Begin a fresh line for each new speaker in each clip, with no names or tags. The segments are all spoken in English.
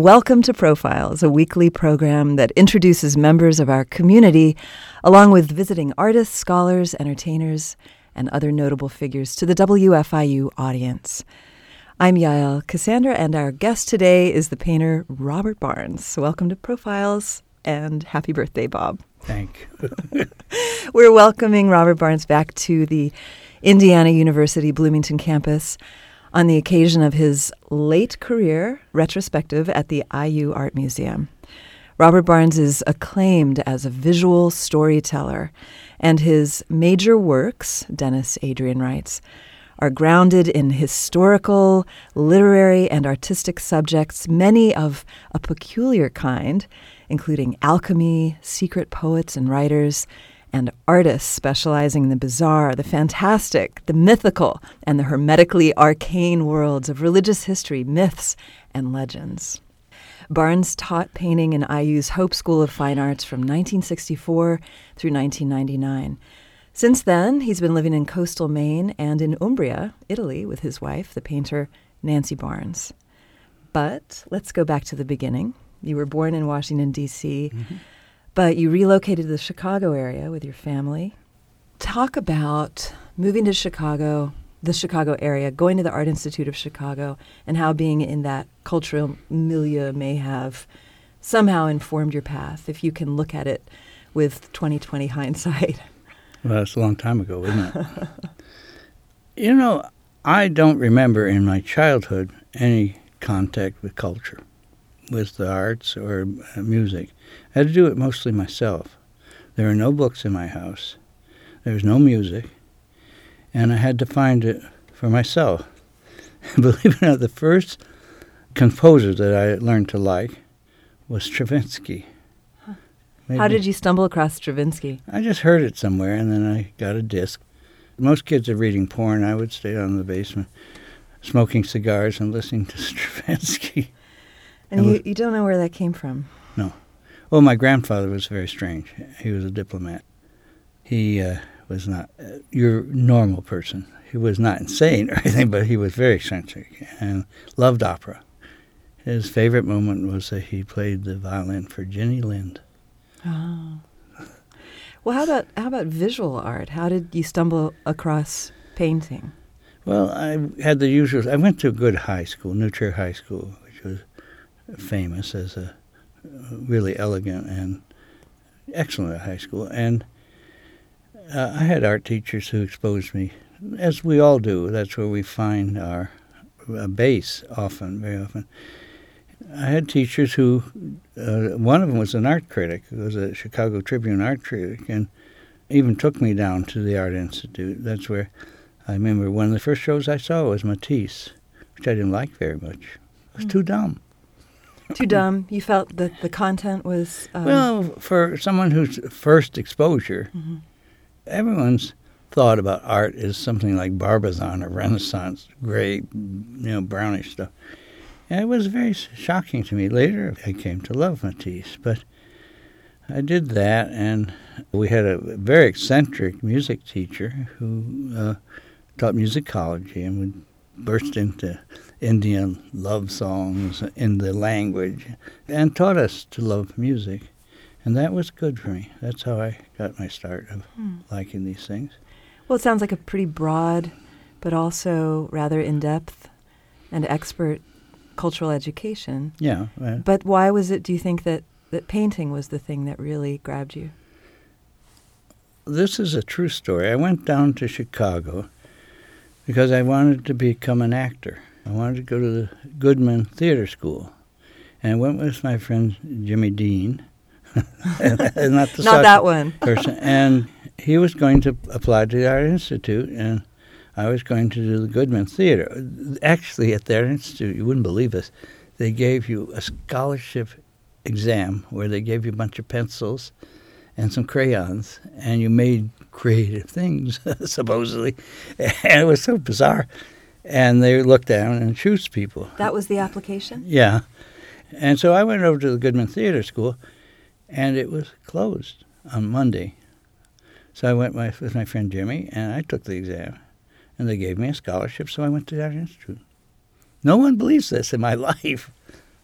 Welcome to Profiles, a weekly program that introduces members of our community, along with visiting artists, scholars, entertainers, and other notable figures to the WFIU audience. I'm Yael Ksander, and our guest today is the painter Robert Barnes. Welcome to Profiles, and happy birthday, Bob.
Thank you.
We're welcoming Robert Barnes back to the Indiana University Bloomington campus on the occasion of his late career retrospective at the IU Art Museum. Robert Barnes is acclaimed as a visual storyteller, and his major works, Dennis Adrian writes, are grounded in historical, literary, and artistic subjects, many of a peculiar kind, including alchemy, secret poets and writers, and artists specializing in the bizarre, the fantastic, the mythical, and the hermetically arcane worlds of religious history, myths, and legends. Barnes taught painting in IU's Hope School of Fine Arts from 1964 through 1999. Since then, he's been living in coastal Maine and in Umbria, Italy, with his wife, the painter Nancy Barnes. But let's go back to the beginning. You were born in Washington, D.C., mm-hmm. But you relocated to the Chicago area with your family. Talk about moving to Chicago, the Chicago area, going to the Art Institute of Chicago, and how being in that cultural milieu may have somehow informed your path, if you can look at it with 2020 hindsight.
Well, that's a long time ago, isn't it? you know, I don't remember in my childhood any contact with culture, with the arts or uh, music. I had to do it mostly myself. There were no books in my house. There was no music. And I had to find it for myself. Believe it or not, the first composer that I learned to like was Stravinsky.
How did you stumble across Stravinsky?
I just heard it somewhere, and then I got a disc. Most kids are reading porn. I would stay down in the basement, smoking cigars and listening to Stravinsky.
And, you, you don't know where that came from?
No. Well, my grandfather was very strange. He was a diplomat. He uh, was not uh, your normal person. He was not insane or anything, but he was very eccentric and loved opera. His favorite moment was that he played the violin for Jenny Lind. Oh.
Well, how about how about visual art? How did you stumble across painting?
Well, I had the usual. I went to a good high school, New High School, which was famous as a really elegant and excellent high school. And uh, I had art teachers who exposed me, as we all do. That's where we find our uh, base often, very often. I had teachers who, uh, one of them was an art critic, who was a Chicago Tribune art critic, and even took me down to the Art Institute. That's where I remember one of the first shows I saw was Matisse, which I didn't like very much. It was mm. too dumb.
Too dumb. You felt that the content was.
Um, well, for someone whose first exposure, mm-hmm. everyone's thought about art is something like Barbizon or Renaissance, gray, you know, brownish stuff. And it was very shocking to me. Later, I came to love Matisse, but I did that, and we had a very eccentric music teacher who uh, taught musicology and would burst into Indian love songs in the language and taught us to love music. And that was good for me. That's how I got my start of hmm. liking these things.
Well, it sounds like a pretty broad, but also rather in depth and expert cultural education.
Yeah.
but why was it, do you think, that, that painting was the thing that really grabbed you?
This is a true story. I went down to Chicago because I wanted to become an actor. I wanted to go to the Goodman Theater School. And I went with my friend Jimmy Dean.
not the not that one.
person. And he was going to apply to the Art Institute, and I was going to do the Goodman Theater. Actually, at their institute, you wouldn't believe this, they gave you a scholarship exam where they gave you a bunch of pencils and some crayons, and you made creative things, supposedly. And it was so bizarre. And they looked down and choose people.
That was the application?
Yeah. And so I went over to the Goodman Theater School, and it was closed on Monday. So I went with my friend Jimmy, and I took the exam and they gave me a scholarship, so I went to that Institute. No one believes this in my life.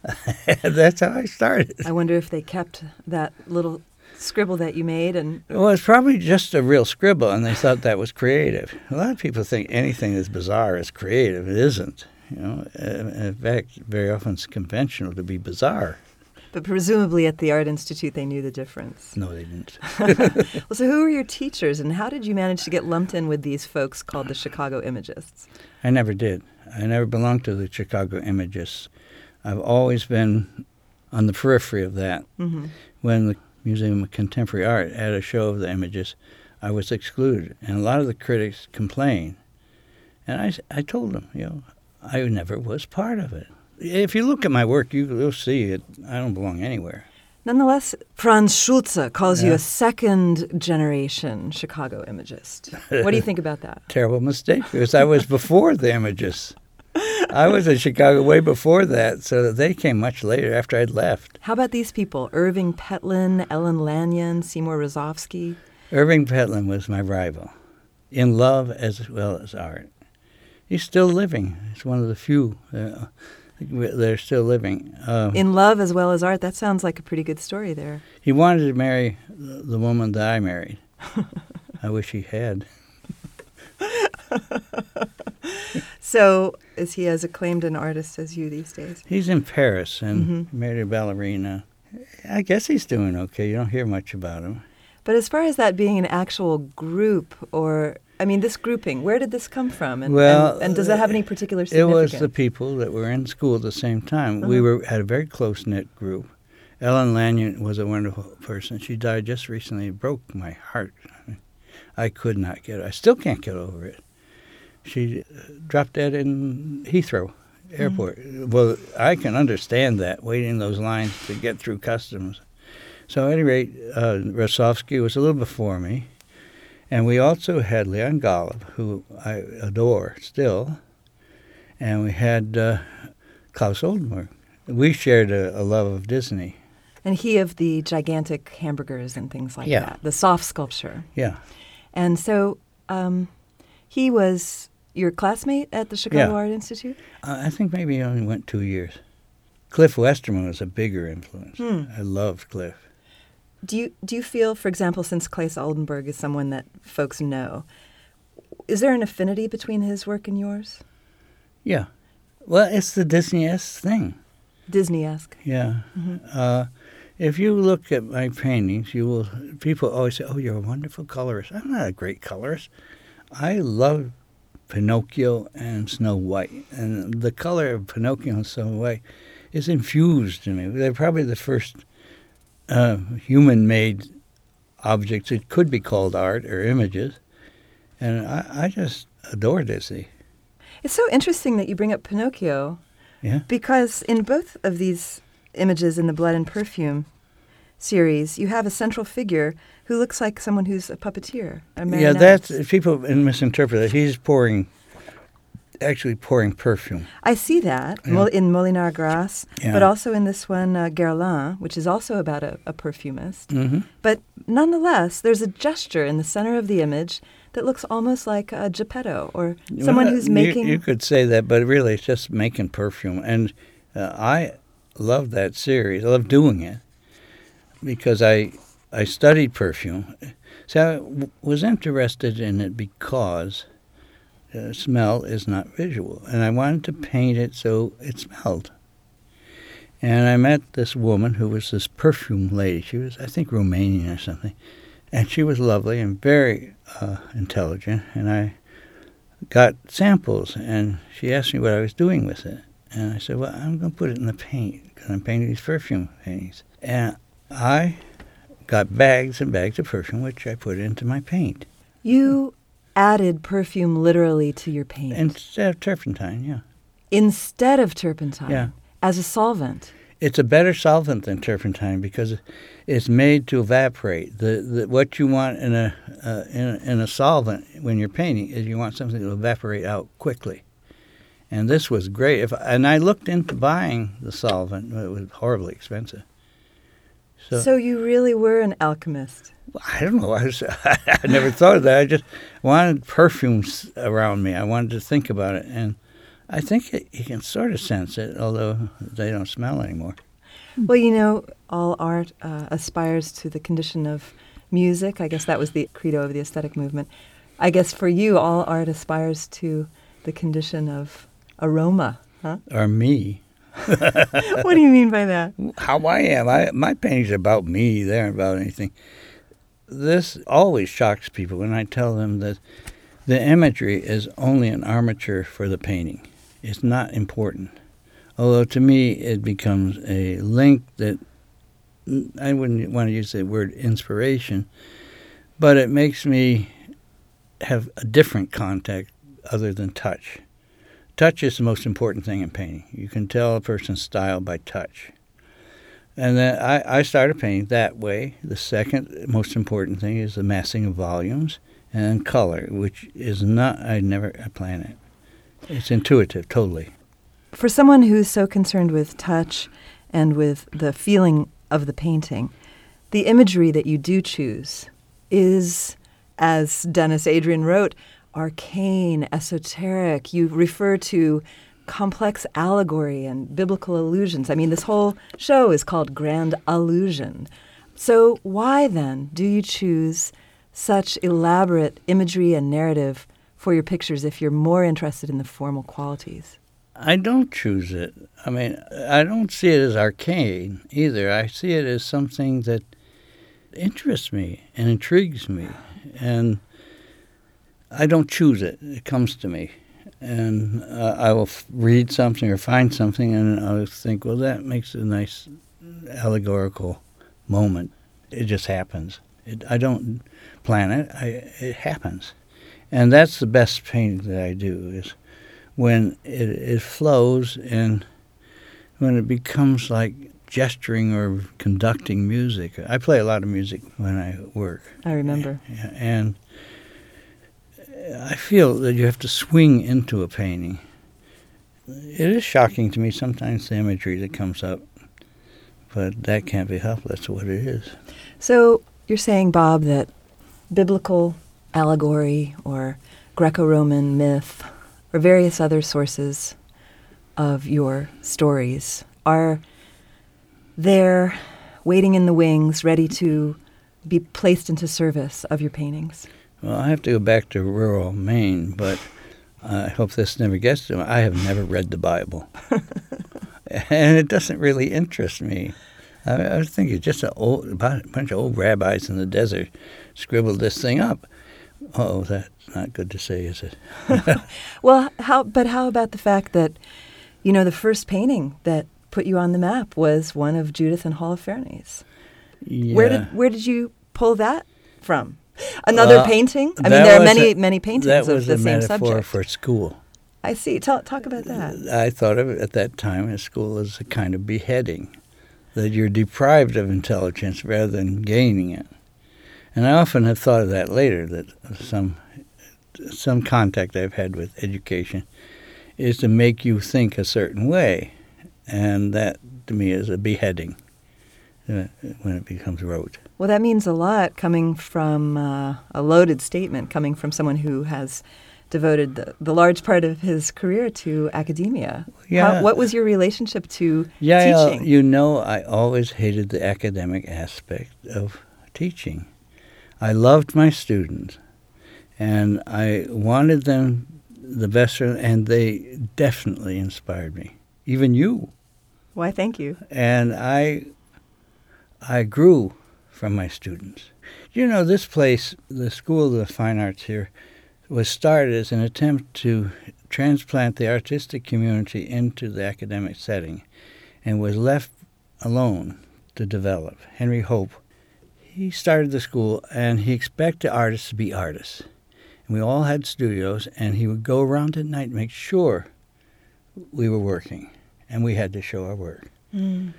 That's how I started.
I wonder if they kept that little scribble that you made and
Well, it's probably just a real scribble, and they thought that was creative. A lot of people think anything that's bizarre is creative. It isn't. You know, in fact, very often it's conventional to be bizarre.
but presumably at the art institute they knew the difference.
No, they didn't.
Well, so who were your teachers and how did you manage to get lumped in with these folks called the Chicago Imagists?
I never did. I never belonged to the Chicago Imagists. I've always been on the periphery of that.
Mhm.
When the Museum of Contemporary Art had a show of the Imagists, I was excluded, and a lot of the critics complained. And I, I told them, you know, I never was part of it. If you look at my work, you, you'll see it. I don't belong anywhere.
Nonetheless, Franz Schulze calls you a second generation Chicago Imagist. What do you think about that?
Terrible mistake because I was before the Imagists. I was in Chicago way before that, so they came much later after I'd left.
How about these people? Irving Petlin, Ellen Lanyon, Seymour Rosofsky.
Irving Petlin was my rival, in love as well as art. He's still living. He's one of the few uh, that are still living. Um,
In love as well as art. That sounds like a pretty good story there.
he wanted to marry the the woman that I married. I wish he had.
So, is he as acclaimed an artist as you these days?
He's in Paris and
Mhm.
married a ballerina. I guess he's doing okay. You don't hear much about him.
But as far as that being an actual group, or I mean, this grouping, where did this come from? And,
Well,
and, and does that have any particular significance?
It was the people that were in school at the same time. We
Uh-huh.
were had a very close knit group. Ellen Lanyon was a wonderful person. She died just recently. It broke my heart. I could not get. I still can't get over it. She uh, dropped dead in Heathrow Airport. Well, I can understand that waiting those lines to get through customs. So, at any rate, uh, was a little before me. And we also had Leon Golub, who I adore still. And we had uh, Claes Oldenburg. We shared a, a love of Disney.
and he of the gigantic hamburgers and things like
Yeah.
that, the soft sculpture.
Yeah.
And so um, he was your classmate at the Chicago
Yeah.
Art Institute?
Uh, I think maybe he only went two years. Cliff Westermann was a bigger influence.
Hmm.
I loved Cliff.
Do you do you feel, for example, since Claes Oldenburg is someone that folks know, is there an affinity between his work and yours?
Yeah. Well, it's the Disney-esque thing.
Disney-esque.
Yeah.
Mhm.
Uh, if you look at my paintings, you will. People always say, "Oh, you're a wonderful colorist." I'm not a great colorist. I love Pinocchio and Snow White, and the color of Pinocchio and Snow White is infused in me. They're probably the first uh, human-made objects. It could be called art or images, and I, I just adore Disney.
It's so interesting that you bring up Pinocchio
Yeah.
because in both of these images in the Blood and Perfume series, you have a central figure who looks like someone who's a puppeteer. A
Yeah, that's people misinterpret that. He's pouring, actually pouring perfume.
I see that
Yeah.
In Molinard Grasse,
Yeah.
but also in this one, uh, Guerlain, which is also about a, a perfumist.
hmm
But nonetheless, there's a gesture in the center of the image that looks almost like a Geppetto or someone
Well,
who's
you-
making.
You, could say that, but really, it's just making perfume, and uh, I love that series. I love doing it because I I studied perfume. So I w- was interested in it because uh, smell is not visual, and I wanted to paint it so it smelled. And I met this woman who was this perfume lady. She was, I think, Romanian or something, and she was lovely and very uh, intelligent. And I got samples, and she asked me what I was doing with it. And I said, well, I'm going to put it in the paint because I'm painting these perfume paintings. And I got bags and bags of perfume, which I put into my paint
you added perfume literally to your paint
instead of turpentine. Yeah,
instead of turpentine
Yeah.
as a solvent.
it's a better solvent than turpentine because it's made to evaporate. The, the what you want in a, uh, in a in a solvent when you're painting is you want something to evaporate out quickly. And this was great. If and I looked into buying the solvent, but it was horribly expensive. So,
So you really were an alchemist.
I don't know. I, was, I never thought of that. I just wanted perfumes around me. I wanted to think about it, and I think it, you can sort of sense it, although they don't smell anymore.
Well, you know, all art uh, aspires to the condition of music. I guess that was the credo of the aesthetic movement. I guess for you, all art aspires to the condition of aroma, huh?
Or me.
what do you mean by that?
How I am. I, my painting's are about me. They aren't about anything. This always shocks people when I tell them that the imagery is only an armature for the painting. It's not important. Although to me, it becomes a link that I wouldn't want to use the word inspiration, but it makes me have a different contact other than touch. Touch is the most important thing in painting. You can tell a person's style by touch. And then I, I started painting that way. The second most important thing is the massing of volumes and color, which is not, I never I plan it. It's intuitive, totally.
For someone who's so concerned with touch and with the feeling of the painting, the imagery that you do choose is, as Dennis Adrian wrote, arcane, esoteric. You refer to complex allegory and biblical allusions. I mean, this whole show is called Grand Allusion. So, why then do you choose such elaborate imagery and narrative for your pictures if you're more interested in the formal qualities?
I don't choose it. I mean, I don't see it as arcane either. I see it as something that interests me and intrigues me. And I don't choose it, it comes to me. And uh, I will f- read something or find something, and I'll think, well, that makes a nice allegorical moment. It just happens. It, I don't plan it, I, it happens. And that's the best painting that I do is when it, it flows and when it becomes like gesturing or conducting music. I play a lot of music when I work.
I remember.
And I feel that you have to swing into a painting. It is shocking to me sometimes the imagery that comes up, but that can't be helped. That's what it is.
So you're saying, Bob, that biblical allegory or Greco Roman myth or various other sources of your stories are there waiting in the wings, ready to be placed into service of your paintings?
Well, I have to go back to rural Maine, but I hope this never gets to me. I have never read the Bible. and it doesn't really interest me. I, I was thinking just a, old, a bunch of old rabbis in the desert scribbled this thing up. Oh, that's not good to say, is it?
well, how? But how about the fact that, you know, the first painting that put you on the map was one of Judith and Holofernes.
Yeah.
Where did where did you pull that from? Another
Well,
painting? I mean, there are
was
many
a-
many paintings
that
of
was
the
a
same
metaphor
subject.
for school.
I see. Tell, talk about that.
I thought of it at that time as school as a kind of beheading, that you're deprived of intelligence rather than gaining it. And I often have thought of that later, that some some contact I've had with education is to make you think a certain way, and that to me is a beheading uh, when it becomes rote.
Well, that means a lot coming from uh, a loaded statement coming from someone who has devoted the, the large part of his career to academia.
Yeah.
How, what was your relationship to
Yeah,
teaching?
you know, I always hated the academic aspect of teaching. I loved my students, and I wanted them the best, and they definitely inspired me. Even you,
Why, thank you.
and I, I grew from my students. You know, this place, the School of the Fine Arts here, was started as an attempt to transplant the artistic community into the academic setting and was left alone to develop. Henry Hope, he started the school and he expected artists to be artists. And we all had studios and he would go around at night and make sure we were working and we had to show our work.
Mm.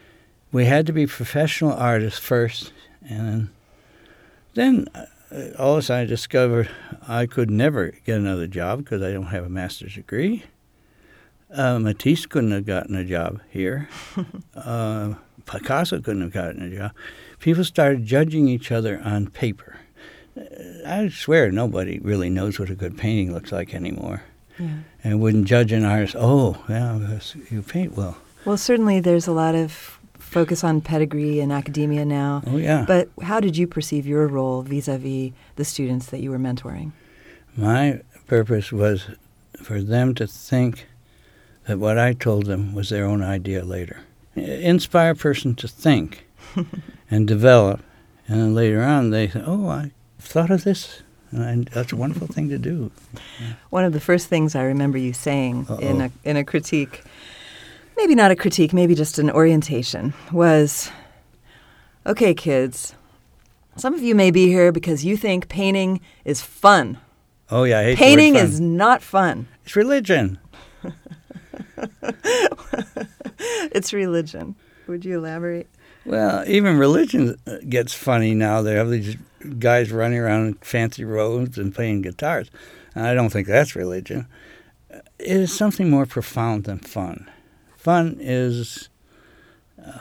We had to be professional artists first and then uh, all of a sudden I discovered I could never get another job because I don't have a master's degree. Uh, Matisse couldn't have gotten a job here. uh, Picasso couldn't have gotten a job. People started judging each other on paper. Uh, I swear nobody really knows what a good painting looks like anymore.
Yeah.
and wouldn't judge an artist. Oh, yeah, you paint well.
Well, certainly there's a lot of focus on pedigree and academia now.
Oh, yeah.
But how did you perceive your role vis-a-vis the students that you were mentoring?
My purpose was for them to think that what I told them was their own idea later. Inspire a person to think and develop, and then later on they say, "Oh, I thought of this," and that's a wonderful thing to do.
One of the first things I remember you saying in a in a critique, maybe not a critique, maybe just an orientation, was, "Okay, kids, some of you may be here because you think painting is fun.
Oh yeah, I hate the word
Painting is not fun.
it's religion.
It's religion." Would you elaborate?
Well, even religion gets funny now. They have these guys running around in fancy robes and playing guitars. And I don't think that's religion. It is something more profound than fun. Fun is,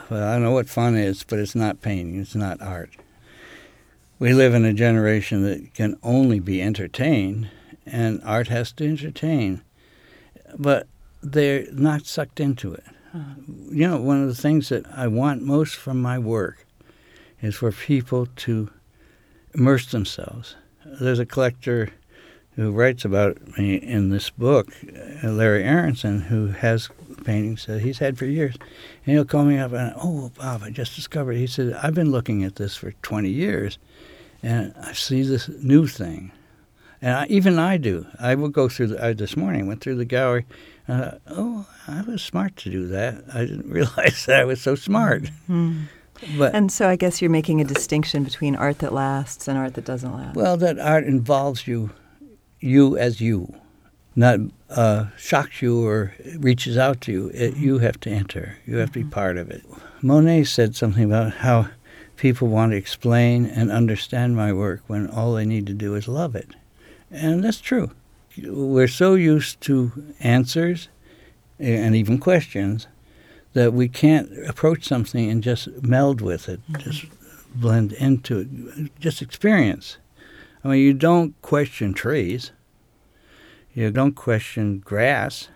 well, I don't know what fun is, but it's not painting, it's not art. We live in a generation that can only be entertained, and art has to entertain. But they're not sucked into it uh-huh. you know, one of the things that I want most from my work is for people to immerse themselves. There's a collector who writes about me in this book, uh, Larry Aronson, who has paintings that he's had for years. And he'll call me up and, oh, Bob, I just discovered. He said, I've been looking at this for 20 years, and I see this new thing. And I, even I do. I will go through, the, I, this morning went through the gallery uh, oh, I was smart to do that. I didn't realize that I was so smart. But
And so I guess you're making a distinction between art that lasts and art that doesn't last.
well, that art involves you, you as you, not uh, shocks you or reaches out to you. It, mm-hmm. you have to enter. You have to be mm-hmm. part of it. Monet said something about how people want to explain and understand my work when all they need to do is love it, and that's true. We're so used to answers and even questions that we can't approach something and just meld with it, mm-hmm. just blend into it, just experience. I mean, you don't question trees, you don't question grass,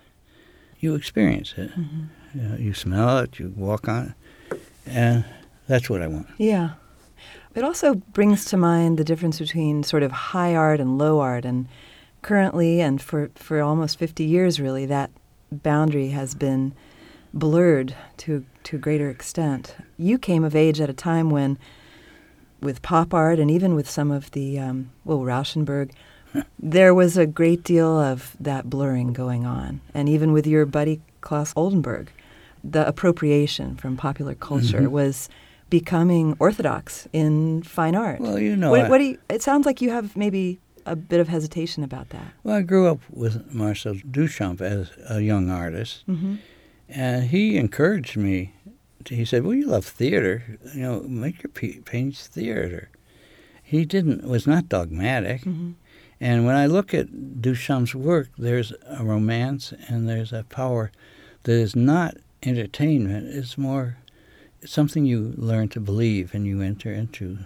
you experience it. Mm-hmm. You, know, you smell it, you walk on it, and that's what I want.
Yeah. It also brings to mind the difference between sort of high art and low art. And currently, and for, for almost 50 years, really, that boundary has been blurred to, to a greater extent. You came of age at a time when, with pop art and even with some of the, um, well, Rauschenberg, there was a great deal of that blurring going on. And even with your buddy Claes Oldenburg, the appropriation from popular culture
Mhm.
was becoming orthodox in fine art.
Well, you know,
what,
I,
what do you, it sounds like you have maybe a bit of hesitation about that.
well, I grew up with Marcel Duchamp as a young artist,
Mm-hmm.
and he encouraged me. He said, "Well, you love theater. You know, make your p- paintings theater." He didn't was not dogmatic.
Mm-hmm.
And when I look at Duchamp's work, there's a romance and there's a power that is not entertainment. It's more something you learn to believe and you enter into.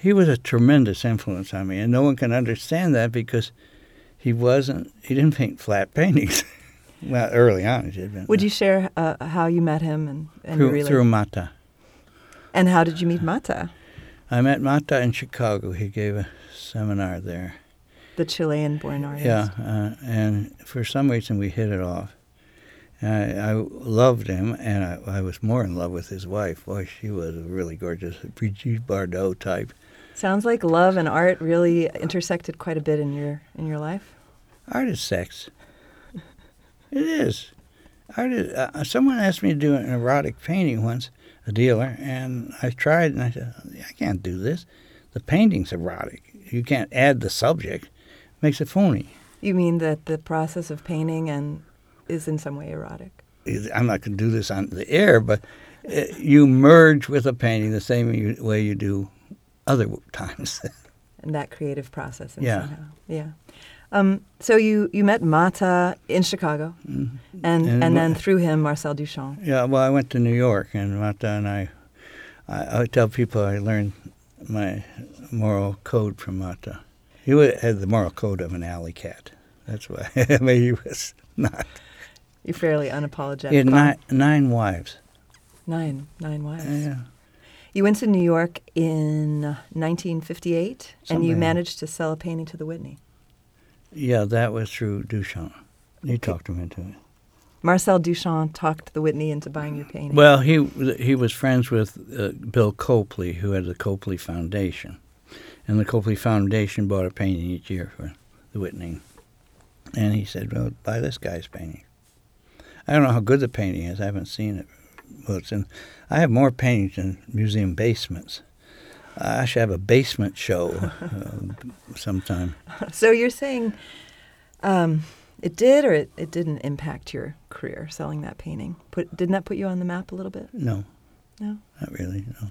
He was a tremendous influence on me, and no one can understand that because he wasn't. He didn't paint flat paintings. Well, early on, but-
Would you share uh, how you met him and, and
through, through Matta?
and how did you meet Matta,
I met Matta in Chicago. He gave a seminar there.
the Chilean-born artist?
Yeah, uh, and for some reason we hit it off. I, I loved him, and I, I was more in love with his wife. Boy, she was a really gorgeous Brigitte Bardot type.
Sounds like love and art really intersected quite a bit in your in your life.
Art is sex. It is. Uh, someone asked me to do an erotic painting once, a dealer, and I tried, and I said, I can't do this. The painting's erotic. You can't add the subject. It makes it phony.
You mean that the process of painting and is in some way erotic?
I'm not going to do this on the air, but uh, you merge with a painting the same way you do other times.
and that creative process.
Yeah.
Somehow. Yeah. Um, so you, you met Matta in Chicago, and, and,
And
then through him, Marcel Duchamp.
yeah, well, I went to New York, and Matta and I, I, I tell people I learned my moral code from Matta. He had the moral code of an alley cat. That's why. I mean, he was not.
You're fairly unapologetic.
He had nine, nine wives.
nine, nine wives.
Yeah.
You went to New York in uh, 1958, and you managed to sell a painting to the Whitney.
Yeah, that was through Duchamp. He talked him into it.
Marcel Duchamp talked the Whitney into buying your painting.
Well, he he was friends with uh, Bill Copley, who had the Copley Foundation, and the Copley Foundation bought a painting each year for the Whitney. And he said, "Well, buy this guy's painting." I don't know how good the painting is. I haven't seen it. Well, it's in. I have more paintings in museum basements. I should have a basement show uh, sometime.
so you're saying um, it did or it, it didn't impact your career selling that painting? Put didn't that put you on the map a little bit?
No,
No.
not really. No.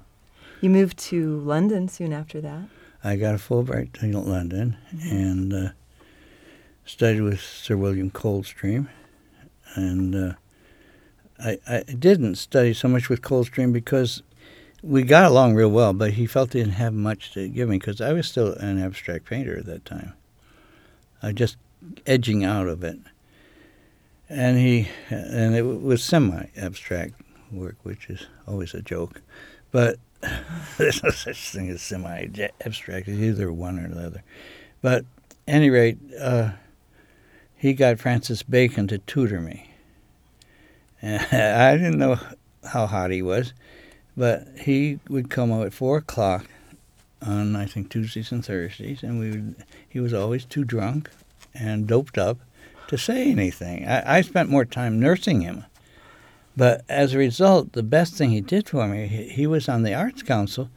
You moved to London soon after that.
I got a Fulbright to London and uh, studied with Sir William Coldstream. And uh, I, I didn't study so much with Coldstream because we got along real well, but he felt he didn't have much to give me because I was still an abstract painter at that time. I was just edging out of it. And he, and it was semi-abstract work, which is always a joke. But there's no such thing as semi-abstract. It's either one or the other. But any rate, uh, he got Francis Bacon to tutor me. And I didn't know how hot he was, but he would come out at four o'clock on I think Tuesdays and Thursdays, and we would. He was always too drunk and doped up to say anything. I, I spent more time nursing him. But as a result, the best thing he did for me, he, he was on the Arts Council,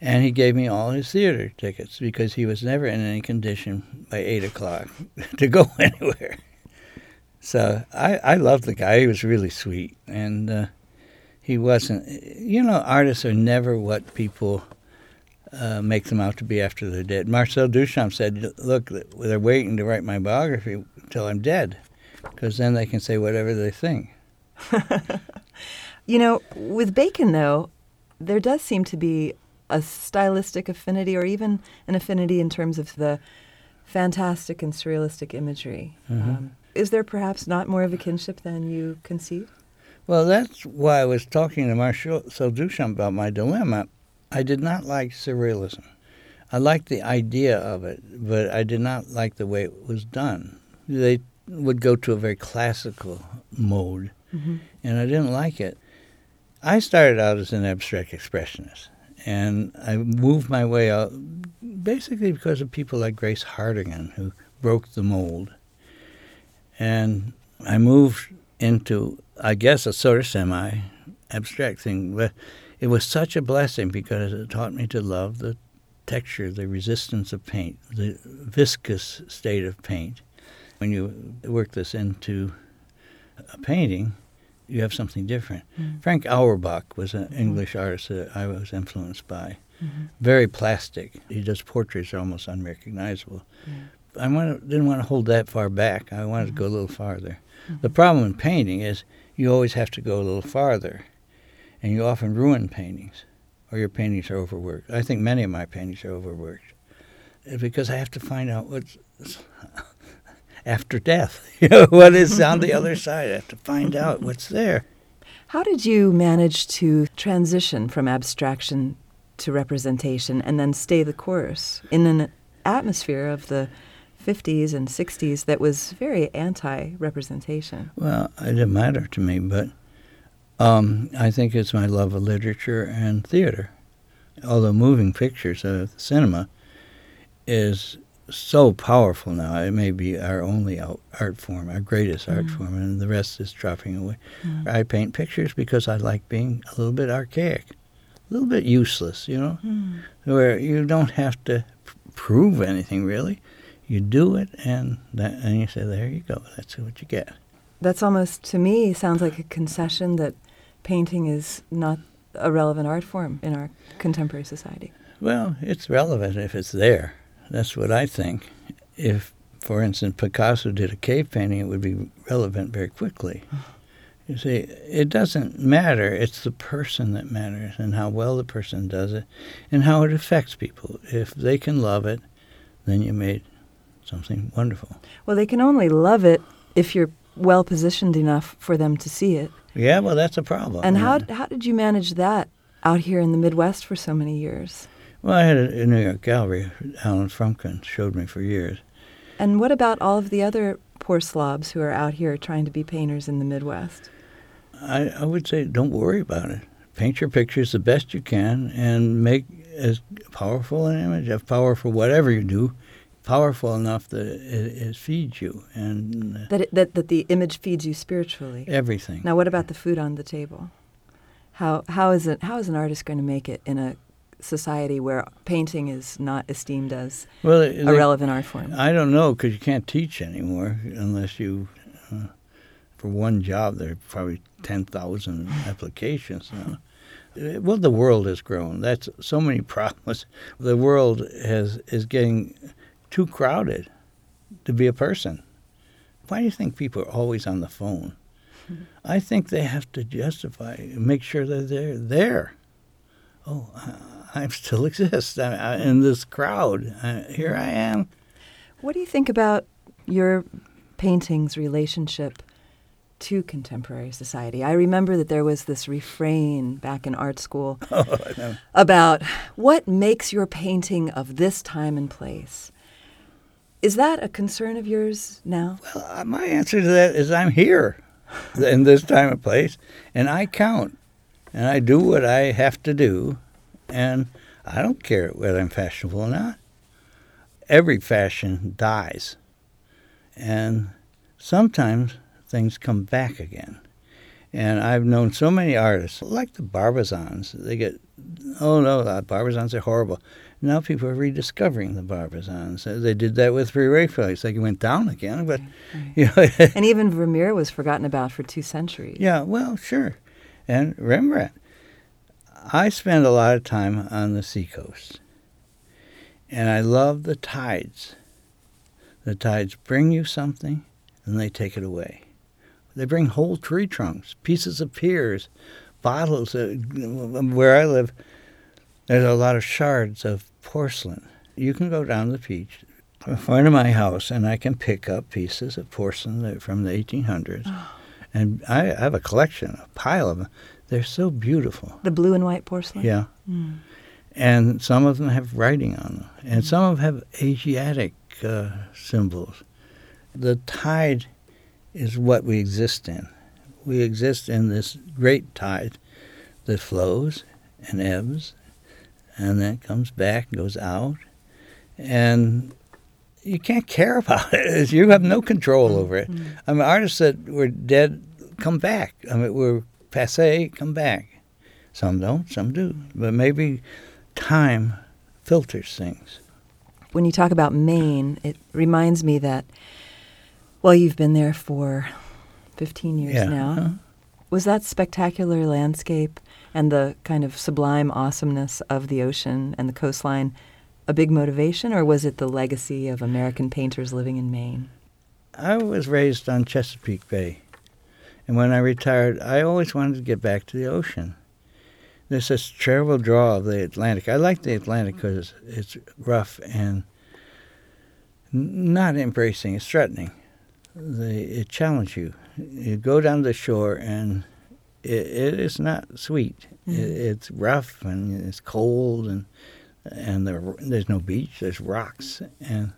and he gave me all his theater tickets because he was never in any condition by eight o'clock to go anywhere. So I, I loved the guy. He was really sweet, and uh, he wasn't. You know, artists are never what people uh, make them out to be after they're dead. Marcel Duchamp said, "Look, they're waiting to write my biography until I'm dead, because then they can say whatever they think."
You know, with Bacon, though, there does seem to be a stylistic affinity or even an affinity in terms of the fantastic and surrealistic imagery.
Mhm.
Um, is there perhaps not more of a kinship than you conceive?
Well, that's why I was talking to Marcel Duchamp about my dilemma. I did not like surrealism. I liked the idea of it, but I did not like the way it was done. They would go to a very classical mode, mm-hmm. and I didn't like it. I started out as an abstract expressionist, and I moved my way out basically because of people like Grace Hartigan, who broke the mold. And I moved into, I guess, a sort of semi abstract thing. But it was such a blessing because it taught me to love the texture, the resistance of paint, the viscous state of paint. When you work this into a painting, you have something different. Mm-hmm. Frank Auerbach was an mm-hmm. English artist that I was influenced by. Mm-hmm. Very plastic. He does portraits that are almost unrecognizable. I wanted, didn't want to hold that far back. I wanted to go a little farther. The problem in painting is you always have to go a little farther, and you often ruin paintings, or your paintings are overworked. I think many of my paintings are overworked uh, because I have to find out what's after death. You know what is on the other side. I have to find out what's there.
How did you manage to transition from abstraction to representation and then stay the course in an atmosphere of the 50s and 60s that was very anti representation?
Well, it didn't matter to me, but um, I think it's my love of literature and theater. Although moving pictures, uh, cinema, is so powerful now. It may be our only out- art form, our greatest art form, and the rest is dropping away. I paint pictures because I like being a little bit archaic, a little bit useless, you know, where you don't have to prove anything really. You do it, and that, and you say, "There you go. That's what you get."
That's almost, to me, sounds like a concession that painting is not a relevant art form in our contemporary society.
Well, it's relevant if it's there. That's what I think. If, for instance, Picasso did a cave painting, it would be relevant very quickly. You see, it doesn't matter. It's the person that matters and how well the person does it and how it affects people. If they can love it, then you made something wonderful.
Well, they can only love it if you're well positioned enough for them to see it.
Yeah, well, that's a problem.
And how how did you manage that out here in the Midwest for so many years?
Well, I had a, a New York gallery. Allan Frumkin showed me for years.
And what about all of the other poor slobs who are out here trying to be painters in the Midwest?
I, I would say don't worry about it. Paint your pictures the best you can and make as powerful an image, as powerful whatever you do, powerful enough that it, it feeds you and uh,
That, it, that that the image feeds you spiritually.
everything.
Now, what about the food on the table? How how is it how is an artist going to make it in a society where painting is not esteemed as
well,
a
they-
relevant art form?
I don't know because you can't teach anymore unless you, uh, for one job, there are probably 10,000 applications now. Uh, Well, the world has grown. That's so many problems. The world has is getting too crowded to be a person. Why do you think people are always on the phone? I think they have to justify, make sure that they're there. Oh, I, I still exist I, I, in this crowd. I, here I am.
What do you think about your painting's relationship to contemporary society? I remember that there was this refrain back in art school
Oh,
about what makes your painting of this time and place. Is that a concern of yours now?
Well, uh, my answer to that is I'm here in this time and place, and I count, and I do what I have to do, and I don't care whether I'm fashionable or not. Every fashion dies, and sometimes things come back again. And I've known so many artists, like the Barbizons. They get, oh no, the Barbizons are horrible. Now people are rediscovering the Barbizons. Uh, They did that with Pre-Raphaelites. They went down again, but you know,
And even Vermeer was forgotten about for two centuries.
yeah, well, sure. And Rembrandt. I spend a lot of time on the seacoast, and I love the tides. The tides bring you something, and they take it away. They bring whole tree trunks, pieces of piers, bottles. Uh, where I live, there's a lot of shards of porcelain. You can go down the beach, in front of my house, and I can pick up pieces of porcelain from the 1800s. And I have a collection, a pile of them. They're so beautiful.
The blue and white porcelain?
Yeah.
Mm.
And some of them have writing on them, and some of them have Asiatic uh, symbols. The tide is what we exist in. We exist in this great tide that flows and ebbs, and then it comes back, goes out, and you can't care about it. You have no control mm-hmm. over it. Mm-hmm. I mean, artists that were dead come back. I mean, we're passe, come back. Some don't, some do. But maybe time filters things.
When you talk about Maine, it reminds me that, well, you've been there for 15 years
Yeah.
now.
Huh?
Was that spectacular landscape and the kind of sublime awesomeness of the ocean and the coastline a big motivation, or was it the legacy of American painters living in Maine?
I was raised on Chesapeake Bay. And when I retired, I always wanted to get back to the ocean. There's this terrible draw of the Atlantic. I like the Atlantic because it's rough and not embracing, it's threatening. The, it challenges you. You go down the shore and it, it is not sweet. It, it's rough and it's cold and and there, there's no beach. There's rocks and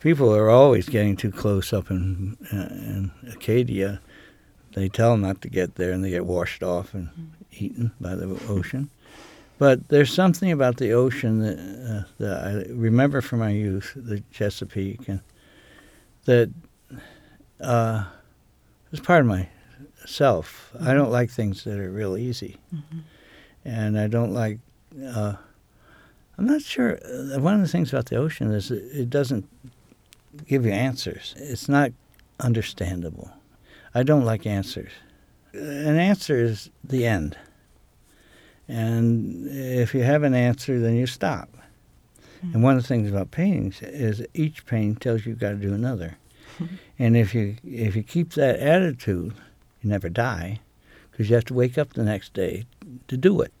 people are always getting too close up in uh, in Acadia. They tell them not to get there, and they get washed off and eaten by the ocean. But there's something about the ocean that, uh, that I remember from my youth, the Chesapeake, and that uh, is part of myself. I don't like things that are real easy, and I don't like. Uh, I'm not sure. uh, One of the things about the ocean is it, it doesn't give you answers. It's not understandable. I don't like answers. An answer is the end. And if you have an answer, then you stop. And one of the things about paintings is each painting tells you you've got to do another. and if you if you keep that attitude, never die, because you have to wake up the next day to do it.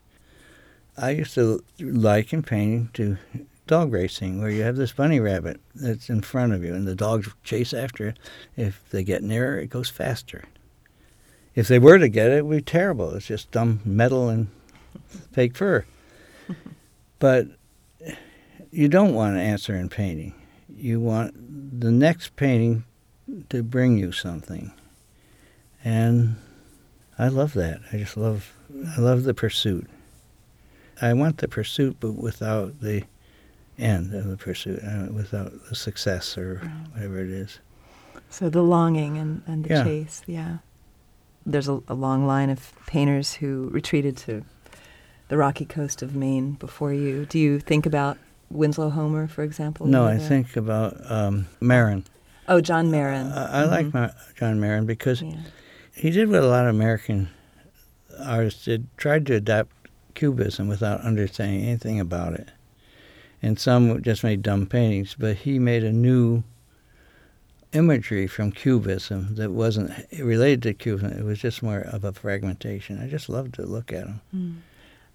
I used to like in painting to dog racing where you have this bunny rabbit that's in front of you and the dogs chase after it. If they get nearer, it goes faster. If they were to get it, it would be terrible. It's just dumb metal and fake fur. but you don't want an answer in painting. You want the next painting to bring you something. And I love that. I just love I love the pursuit. I want the pursuit, but without the end of the pursuit, uh, without the success or right. whatever it is.
So the longing and, and the
yeah.
chase, yeah. There's a, a long line of painters who retreated to the rocky coast of Maine before you. Do you think about Winslow Homer, for example?
No, I think about um, Marin.
Oh, John Marin.
Uh, I, mm-hmm. like John Marin because
yeah.
He did what a lot of American artists did, tried to adapt Cubism without understanding anything about it. And some just made dumb paintings, but he made a new imagery from Cubism that wasn't related to Cubism. It was just more of a fragmentation. I just loved to look at him.
Mm.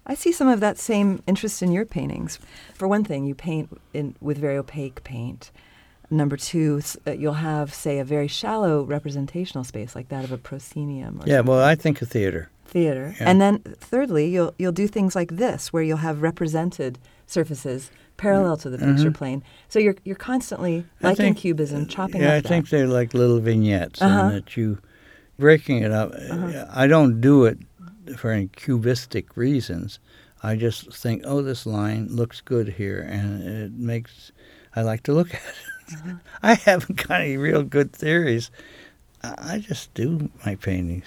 I see some of that same interest in your paintings. For one thing, you paint in, with very opaque paint. Number two, uh, you'll have, say, a very shallow representational space like that of a proscenium.
yeah,
something.
well, I think of theater.
Theater,
Yeah.
and then thirdly, you'll you'll do things like this, where you'll have represented surfaces parallel to the picture
Mhm.
plane. So you're you're constantly, like in cubism, chopping
yeah,
up
I
that.
think they're like little vignettes,
Uh-huh.
and that you breaking it up.
Uh-huh.
I don't do it for any cubistic reasons. I just think, oh, this line looks good here, and it makes. I like to look at it. I haven't got any real good theories. I just do my paintings.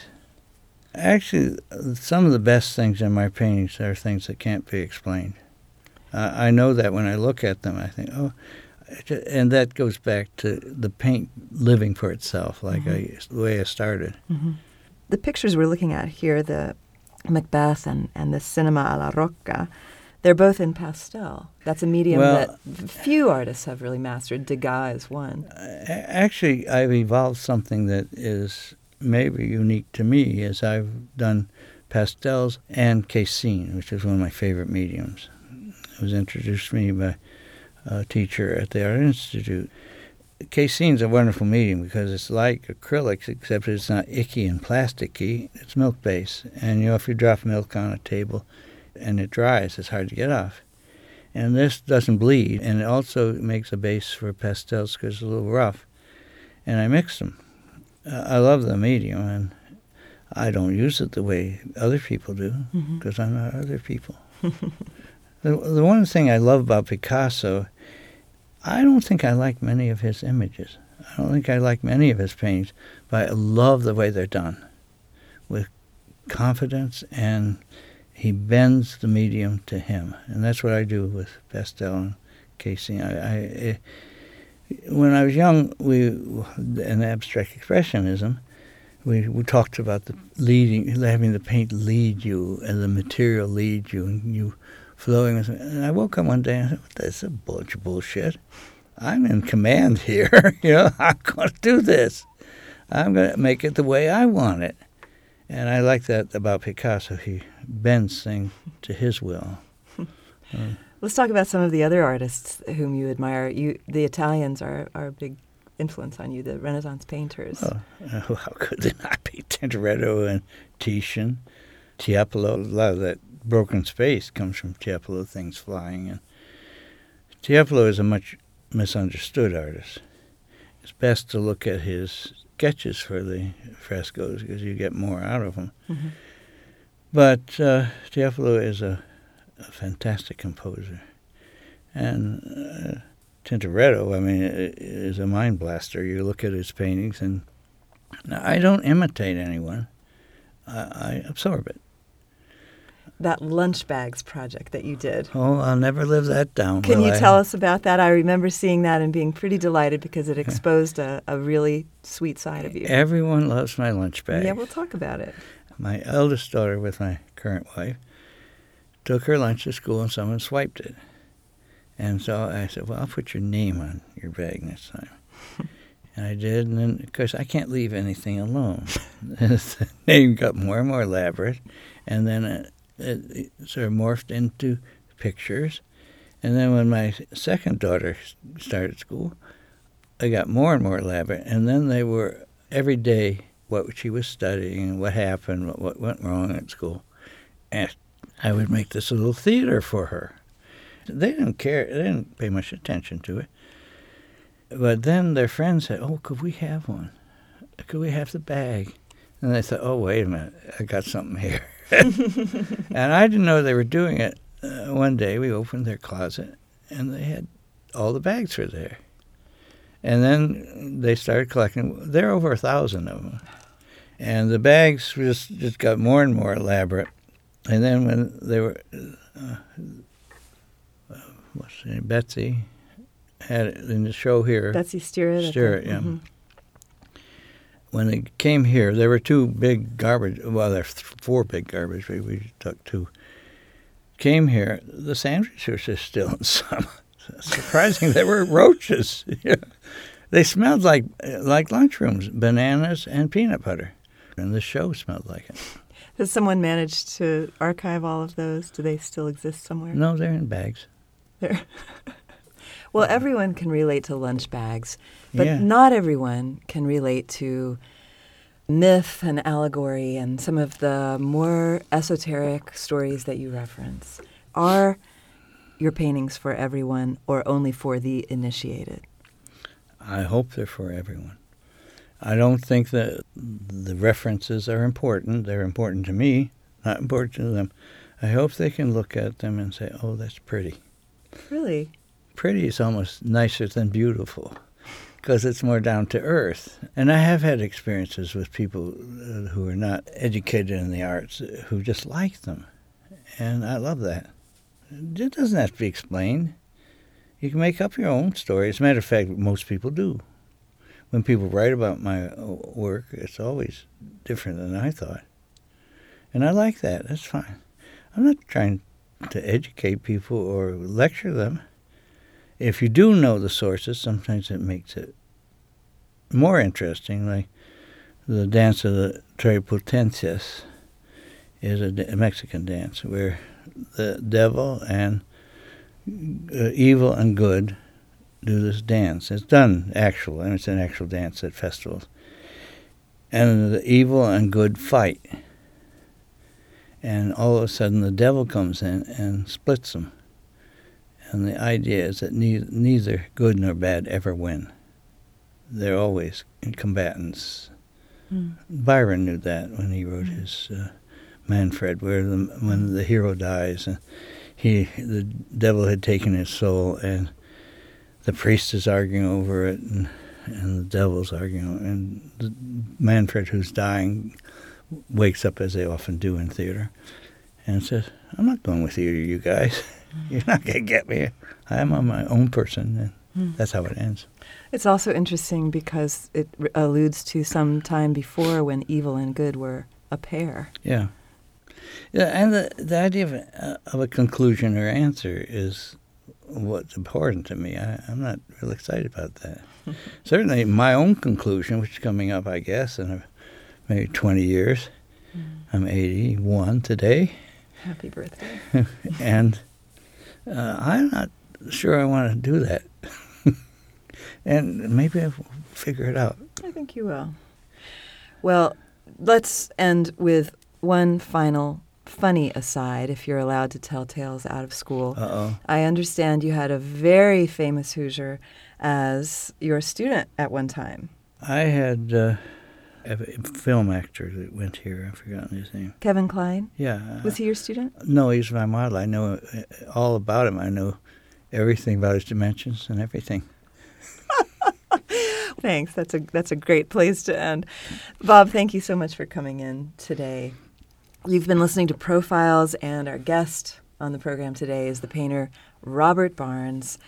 Actually, some of the best things in my paintings are things that can't be explained. I I know that when I look at them, I think, oh, and that goes back to the paint living for itself, like
Mhm.
I, the way I started.
Mhm. The pictures we're looking at here, the Macbeth and, and the Cinema alla Rocca, they're both in pastel. That's a medium
Well-
that few artists have really mastered. Degas is one.
Uh, actually, I've evolved something that is maybe unique to me, is I've done pastels and casein, which is one of my favorite mediums. It was introduced to me by a teacher at the Art Institute. Casein's a wonderful medium because it's like acrylics, except it's not icky and plasticky. It's milk based, and you know if you drop milk on a table and it dries, it's hard to get off. And this doesn't bleed, and it also makes a base for pastels because it's a little rough. And I mix them. Uh, I love the medium, and I don't use it the way other people do because I'm not other people. the, the one thing I love about Picasso, I don't think I like many of his images. I don't think I like many of his paintings, but I love the way they're done with confidence and he bends the medium to him. And that's what I do with pastel and casein. I, I, eh, when I was young, we in abstract expressionism, we, we talked about the leading, having the paint lead you and the material lead you, and you flowing. with. And I woke up one day and I said, "That's a bunch of bullshit. I'm in command here. you know, I'm going to do this. I'm going to make it the way I want it." And I like that about Picasso. He bends things to his will. Uh,
Let's talk about some of the other artists whom you admire. You, the Italians are, are a big influence on you, the Renaissance painters.
Oh, uh, how could they not be Tintoretto and Titian, Tiepolo? A lot of that broken space comes from Tiepolo, things flying. And Tiepolo is a much misunderstood artist. It's best to look at his sketches for the frescoes because you get more out of them.
Mhm.
But uh, Tiepolo is a, a fantastic composer. And uh, Tintoretto, I mean, is a mind blaster. You look at his paintings, and I don't imitate anyone. I, I absorb it.
That lunch bags project that you did.
Oh, I'll never live that down.
Can you
I?
tell us about that? I remember seeing that and being pretty delighted because it exposed a, a really sweet side of you.
Everyone loves my lunch bag.
Yeah, we'll talk about it.
my eldest daughter, with my current wife, took her lunch to school, and someone swiped it. And so I said, "Well, I'll put your name on your bag next time." and I did, and then of course I can't leave anything alone. the name got more and more elaborate, and then uh, it, sort of morphed into pictures, And then when my second daughter started school, I got more and more elaborate. And then they were every day what she was studying what happened, what, what went wrong at school. And I would make this little theater for her. They didn't care, they didn't pay much attention to it. But then their friends said, Oh, could we have one? Could we have the bag? And they thought, Oh, wait a minute, I got something here. and I didn't know they were doing it. Uh, one day we opened their closet and they had all the bags were there. And then they started collecting. There are over a thousand of them. And the bags just, just got more and more elaborate. And then when they were, uh, uh, what's her name, Betsy, had it in the show here.
Betsy Stirratt.
Stirratt, yeah. Mm-hmm. When they came here, there were two big garbage. Well, there's four big garbage. We, we took two. Came here, the sandwiches were still in some. Surprising, there were roaches. yeah. They smelled like like lunchrooms, bananas and peanut butter, and the show smelled like it.
Has someone managed to archive all of those? Do they still exist somewhere?
No, they're in bags.
They're well, everyone can relate to lunch bags, but yeah. not everyone can relate to myth and allegory and some of the more esoteric stories that you reference. Are your paintings for everyone or only for the initiated?
I hope they're for everyone. I don't think that the references are important. They're important to me, not important to them. I hope they can look at them and say, oh, that's pretty.
Really?
Pretty is almost nicer than beautiful because it's more down to earth. And I have had experiences with people uh, who are not educated in the arts who just like them. And I love that. It doesn't have to be explained. You can make up your own story. As a matter of fact, most people do. When people write about my work, it's always different than I thought. And I like that. That's fine. I'm not trying to educate people or lecture them. If you do know the sources, sometimes it makes it more interesting. Like the dance of the Tres Potencias is a Mexican dance where the devil and uh, evil and good do this dance. It's done actual, and it's an actual dance at festivals. And the evil and good fight. And all of a sudden, the devil comes in and splits them. And the idea is that neither, neither good nor bad ever win. They're always combatants. Mm. Byron knew that when he wrote mm. his uh, Manfred, where the, when the hero dies, and he the devil had taken his soul, and the priest is arguing over it, and and the devil's arguing, and the Manfred, who's dying, wakes up as they often do in theater, and says, "I'm not going with you, you guys. You're not gonna get me. I am my own person." And mm. that's how it ends.
It's also interesting because it alludes to some time before when evil and good were a pair.
Yeah. Yeah, and the, the idea of a, of a conclusion or answer is what's important to me. I, am not real excited about that. Certainly, my own conclusion, which is coming up, I guess, in a, maybe 20 years. Mm. I'm 81 today.
Happy birthday.
and uh, I'm not sure I want to do that. and maybe I'll figure it out.
I think you will. Well, let's end with one final funny aside, if you're allowed to tell tales out of school.
Uh-oh.
I understand you had a very famous Hoosier as your student at one time.
I had uh, film actor that went here. I've forgotten his name.
Kevin Kline?
Yeah.
Was he your student?
No, he's my model. I know uh, all about him. I know everything about his dimensions and everything.
Thanks. That's a that's a great place to end. Bob, thank you so much for coming in today. You've been listening to Profiles, and our guest on the program today is the painter Robert Barnes.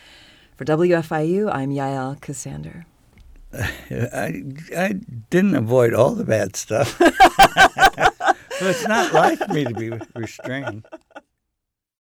For WFIU, I'm Yael Ksander.
I, I didn't avoid all the bad stuff. it's not like me to be restrained.